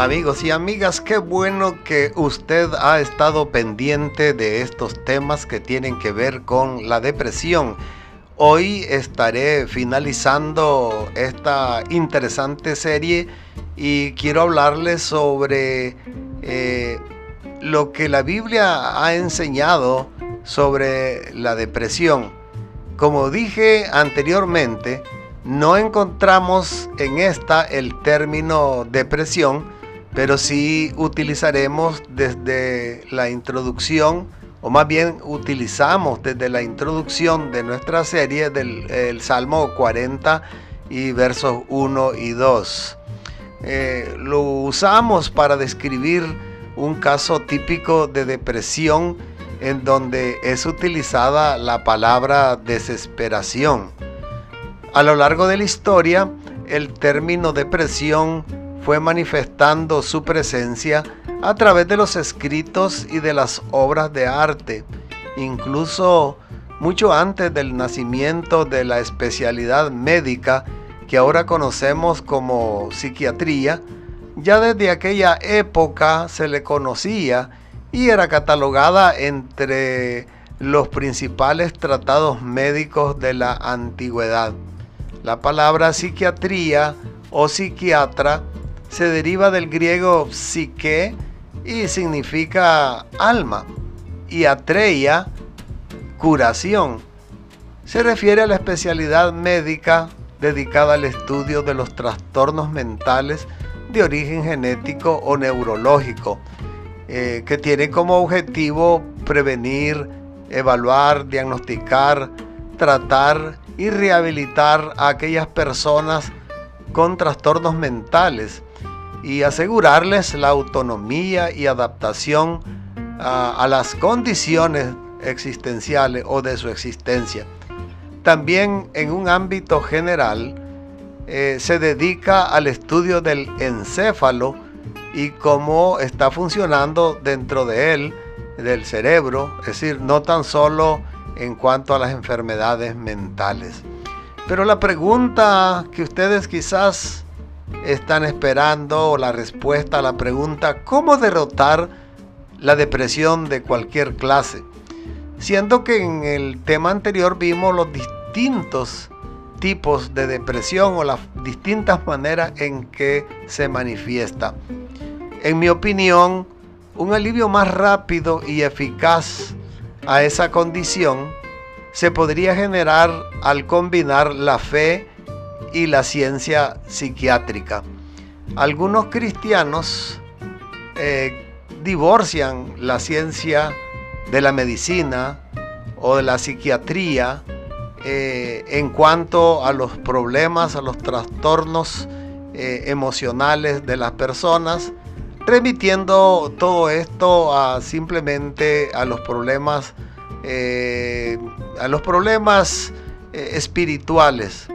Amigos y amigas, qué bueno que usted ha estado pendiente de estos temas que tienen que ver con la depresión. Hoy estaré finalizando esta interesante serie y quiero hablarles sobre eh, lo que la Biblia ha enseñado sobre la depresión. Como dije anteriormente, no encontramos en esta el término depresión, pero sí utilizaremos desde la introducción, o más bien utilizamos desde la introducción de nuestra serie del Salmo 40 y versos 1 y 2. Eh, lo usamos para describir un caso típico de depresión en donde es utilizada la palabra desesperación. A lo largo de la historia, el término depresión fue manifestando su presencia a través de los escritos y de las obras de arte, incluso mucho antes del nacimiento de la especialidad médica que ahora conocemos como psiquiatría, ya desde aquella época se le conocía y era catalogada entre los principales tratados médicos de la antigüedad. La palabra psiquiatría o psiquiatra se deriva del griego psique y significa alma y atreia curación. Se refiere a la especialidad médica dedicada al estudio de los trastornos mentales de origen genético o neurológico, eh, que tiene como objetivo prevenir, evaluar, diagnosticar, tratar y rehabilitar a aquellas personas con trastornos mentales y asegurarles la autonomía y adaptación a, las condiciones existenciales o de su existencia. También en un ámbito general eh, se dedica al estudio del encéfalo y cómo está funcionando dentro de él, del cerebro, es decir, no tan solo en cuanto a las enfermedades mentales. Pero la pregunta que ustedes quizás están esperando la respuesta a la pregunta ¿cómo derrotar la depresión de cualquier clase? Siendo que en el tema anterior vimos los distintos tipos de depresión o las distintas maneras en que se manifiesta. En mi opinión, un alivio más rápido y eficaz a esa condición se podría generar al combinar la fe y la ciencia psiquiátrica. Algunos cristianos eh, divorcian la ciencia de la medicina o de la psiquiatría eh, en cuanto a los problemas, a los trastornos eh, emocionales de las personas, remitiendo todo esto a simplemente a los problemas, a los problemas espirituales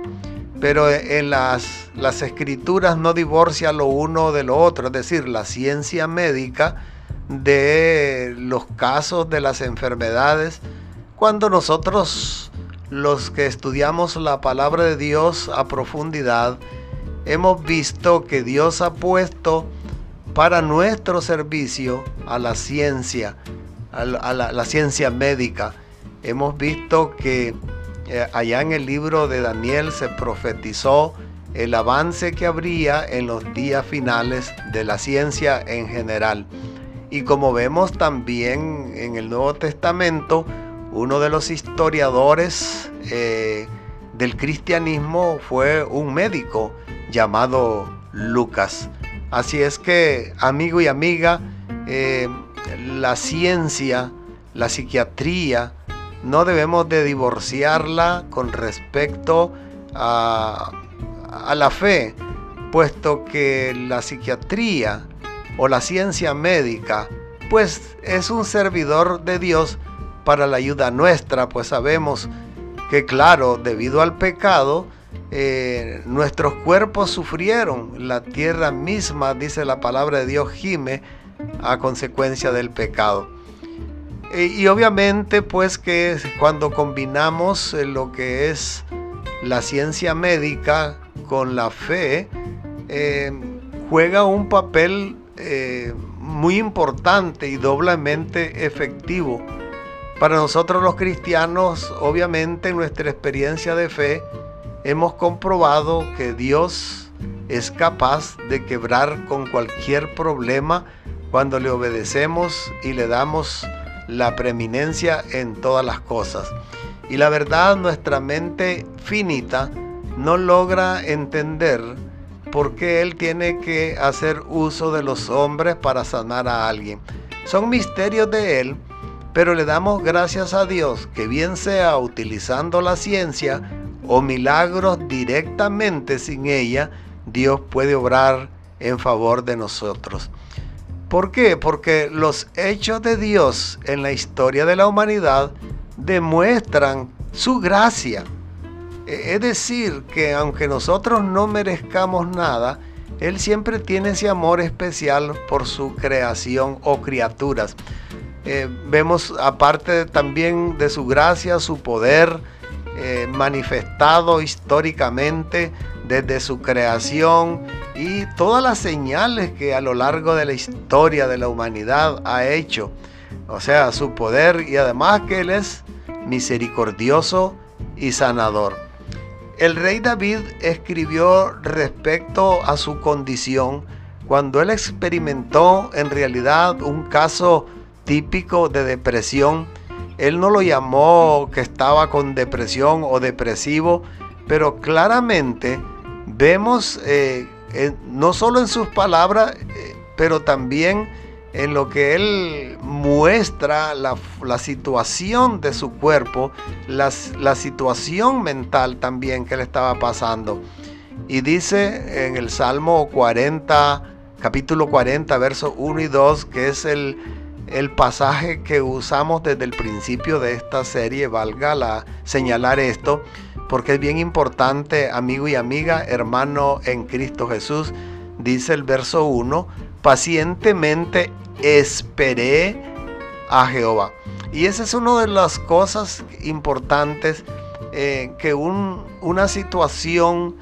pero en las, las escrituras no divorcia lo uno de lo otro, es decir, la ciencia médica de los casos de las enfermedades, cuando nosotros los que estudiamos la palabra de Dios a profundidad, hemos visto que Dios ha puesto para nuestro servicio a la ciencia, a la ciencia médica. Hemos visto que eh, allá en el libro de Daniel se profetizó el avance que habría en los días finales de la ciencia en general. Y como vemos también en el Nuevo Testamento, uno de los historiadores eh, del cristianismo fue un médico llamado Lucas. Así es que, amigo y amiga, eh, la ciencia, la psiquiatría, no debemos de divorciarla con respecto a, la fe, puesto que la psiquiatría o la ciencia médica, pues es un servidor de Dios para la ayuda nuestra, pues sabemos que claro, debido al pecado, eh, nuestros cuerpos sufrieron, la tierra misma, dice la palabra de Dios, gime a consecuencia del pecado. Eh, y obviamente pues que cuando combinamos eh, lo que es la ciencia médica con la fe, eh, juega un papel muy importante y doblemente efectivo. Para nosotros los cristianos, obviamente en nuestra experiencia de fe, hemos comprobado que Dios es capaz de quebrar con cualquier problema cuando le obedecemos y le damos la preeminencia en todas las cosas. Y la verdad, nuestra mente finita no logra entender por qué Él tiene que hacer uso de los hombres para sanar a alguien. Son misterios de Él, pero le damos gracias a Dios que bien sea utilizando la ciencia o milagros directamente sin ella, Dios puede obrar en favor de nosotros. ¿Por qué? Porque los hechos de Dios en la historia de la humanidad demuestran su gracia. E, es decir, que aunque nosotros no merezcamos nada, Él siempre tiene ese amor especial por su creación o criaturas. Eh, vemos aparte también de su gracia, su poder eh, manifestado históricamente desde su creación y todas las señales que a lo largo de la historia de la humanidad ha hecho. O sea, su poder y además que Él es misericordioso y sanador. El rey David escribió respecto a su condición cuando él experimentó en realidad un caso típico de depresión. Él no lo llamó que estaba con depresión o depresivo, pero claramente vemos eh, no solo en sus palabras, eh, pero también en lo que él muestra la, situación de su cuerpo, la situación mental también que le estaba pasando. Y dice en el Salmo 40, capítulo 40, versos 1 y 2, que es el, el pasaje que usamos desde el principio de esta serie, valga la, señalar esto, porque es bien importante, amigo y amiga, hermano en Cristo Jesús, dice el verso 1, pacientemente esperé a Jehová. Y esa es una de las cosas importantes eh, que una situación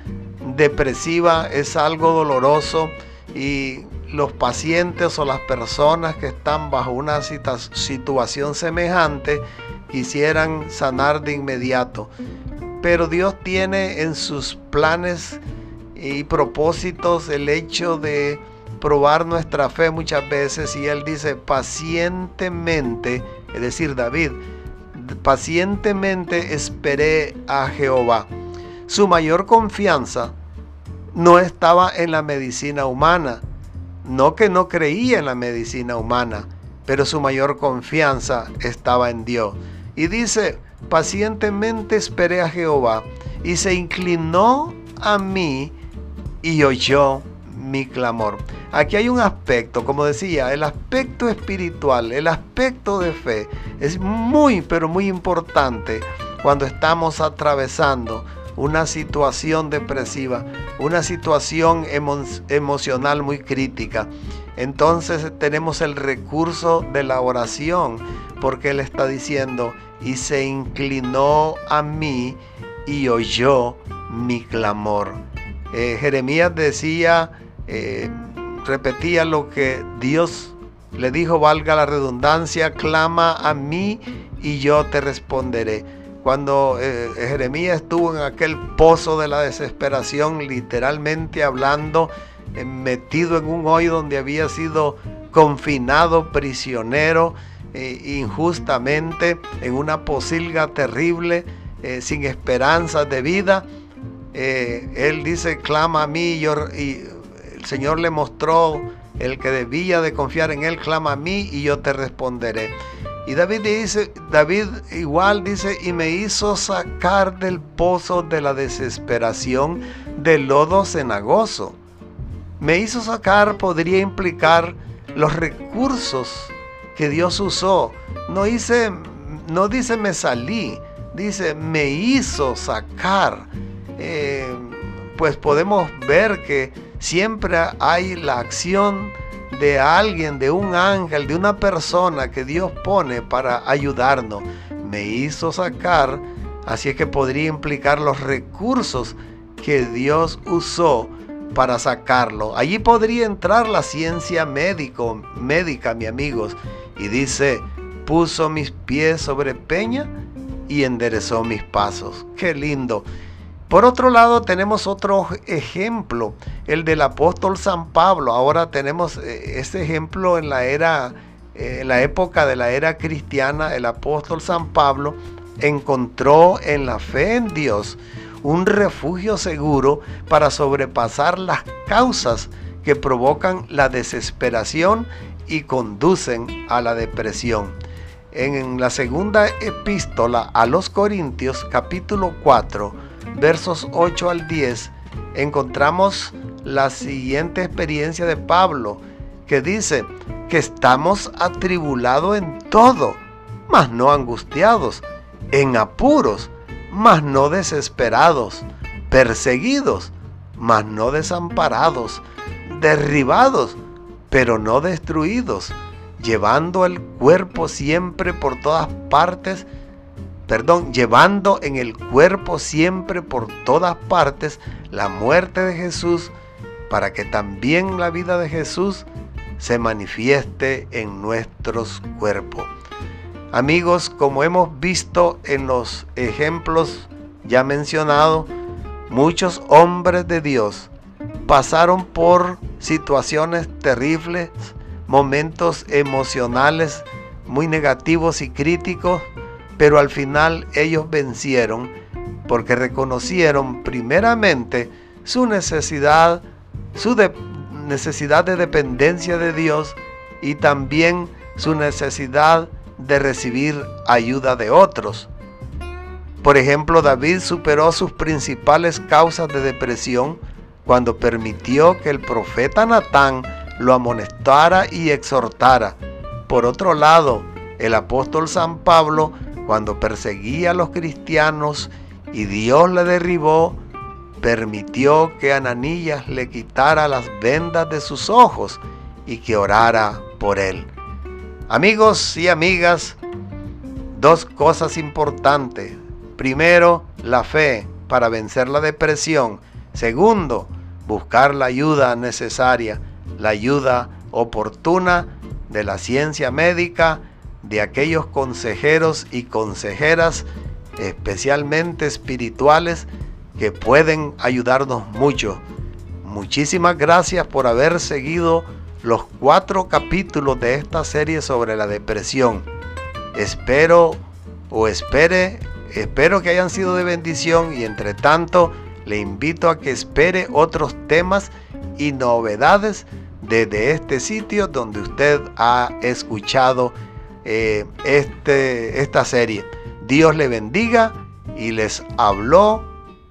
depresiva es algo doloroso y los pacientes o las personas que están bajo una situación semejante quisieran sanar de inmediato. Pero Dios tiene en sus planes y propósitos el hecho de probar nuestra fe muchas veces y él dice pacientemente, es decir, David, pacientemente esperé a Jehová. Su mayor confianza no estaba en la medicina humana, no que no creía en la medicina humana, pero su mayor confianza estaba en Dios. Y dice, pacientemente esperé a Jehová y se inclinó a mí y oyó mi clamor. Aquí hay un aspecto, como decía, el aspecto espiritual, el aspecto de fe es muy, pero muy importante cuando estamos atravesando una situación depresiva, una situación emocional muy crítica. Entonces tenemos el recurso de la oración, porque Él está diciendo, y se inclinó a mí y oyó mi clamor. Eh, Jeremías decía, eh, repetía lo que Dios le dijo, valga la redundancia, clama a mí y yo te responderé. Cuando eh, Jeremías estuvo en aquel pozo de la desesperación, literalmente hablando, metido en un hoyo donde había sido confinado, prisionero, eh, injustamente, en una posilga terrible, sin esperanza de vida, él dice, clama a mí y el Señor le mostró el que debía de confiar en él, clama a mí y yo te responderé. Y David dice, David igual dice, y me hizo sacar del pozo de la desesperación del lodo cenagoso. Me hizo sacar podría implicar los recursos que Dios usó. No dice, no dice me salí, dice me hizo sacar. Eh, pues podemos ver que siempre hay la acción de alguien, de un ángel, de una persona que Dios pone para ayudarnos. Me hizo sacar, así es que podría implicar los recursos que Dios usó para sacarlo. Allí podría entrar la ciencia médica, mi amigos, y dice, puso mis pies sobre peña y enderezó mis pasos. Qué lindo. Por otro lado, tenemos otro ejemplo, el del apóstol San Pablo. Ahora tenemos este ejemplo en la era, eh, en la época de la era cristiana, el apóstol San Pablo encontró en la fe en Dios un refugio seguro para sobrepasar las causas que provocan la desesperación y conducen a la depresión. En la segunda epístola a los Corintios capítulo 4 versos 8 al 10 encontramos la siguiente experiencia de Pablo que dice que estamos atribulados en todo, mas no angustiados, en apuros, mas no desesperados, perseguidos, mas no desamparados, derribados, pero no destruidos, llevando el cuerpo siempre por todas partes, perdón, llevando en el cuerpo siempre por todas partes la muerte de Jesús, para que también la vida de Jesús se manifieste en nuestros cuerpos. Amigos, como hemos visto en los ejemplos ya mencionados, muchos hombres de Dios pasaron por situaciones terribles, momentos emocionales muy negativos y críticos, pero al final ellos vencieron porque reconocieron primeramente su necesidad, su necesidad de dependencia de Dios y también su necesidad de recibir ayuda de otros. Por ejemplo, David superó sus principales causas de depresión cuando permitió que el profeta Natán lo amonestara y exhortara. Por otro lado, el apóstol San Pablo, cuando perseguía a los cristianos y Dios le derribó, permitió que Ananías le quitara las vendas de sus ojos y que orara por él. Amigos y amigas, dos cosas importantes. Primero, la fe para vencer la depresión. Segundo, buscar la ayuda necesaria, la ayuda oportuna de la ciencia médica, de aquellos consejeros y consejeras, especialmente espirituales, que pueden ayudarnos mucho. Muchísimas gracias por haber seguido los cuatro capítulos de esta serie sobre la depresión. Espero o espere, espero que hayan sido de bendición y entre tanto le invito a que espere otros temas y novedades desde este sitio donde usted ha escuchado eh, este, esta serie. Dios le bendiga y les habló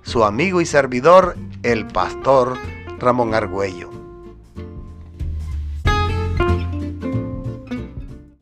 su amigo y servidor, el pastor Ramón Argüello.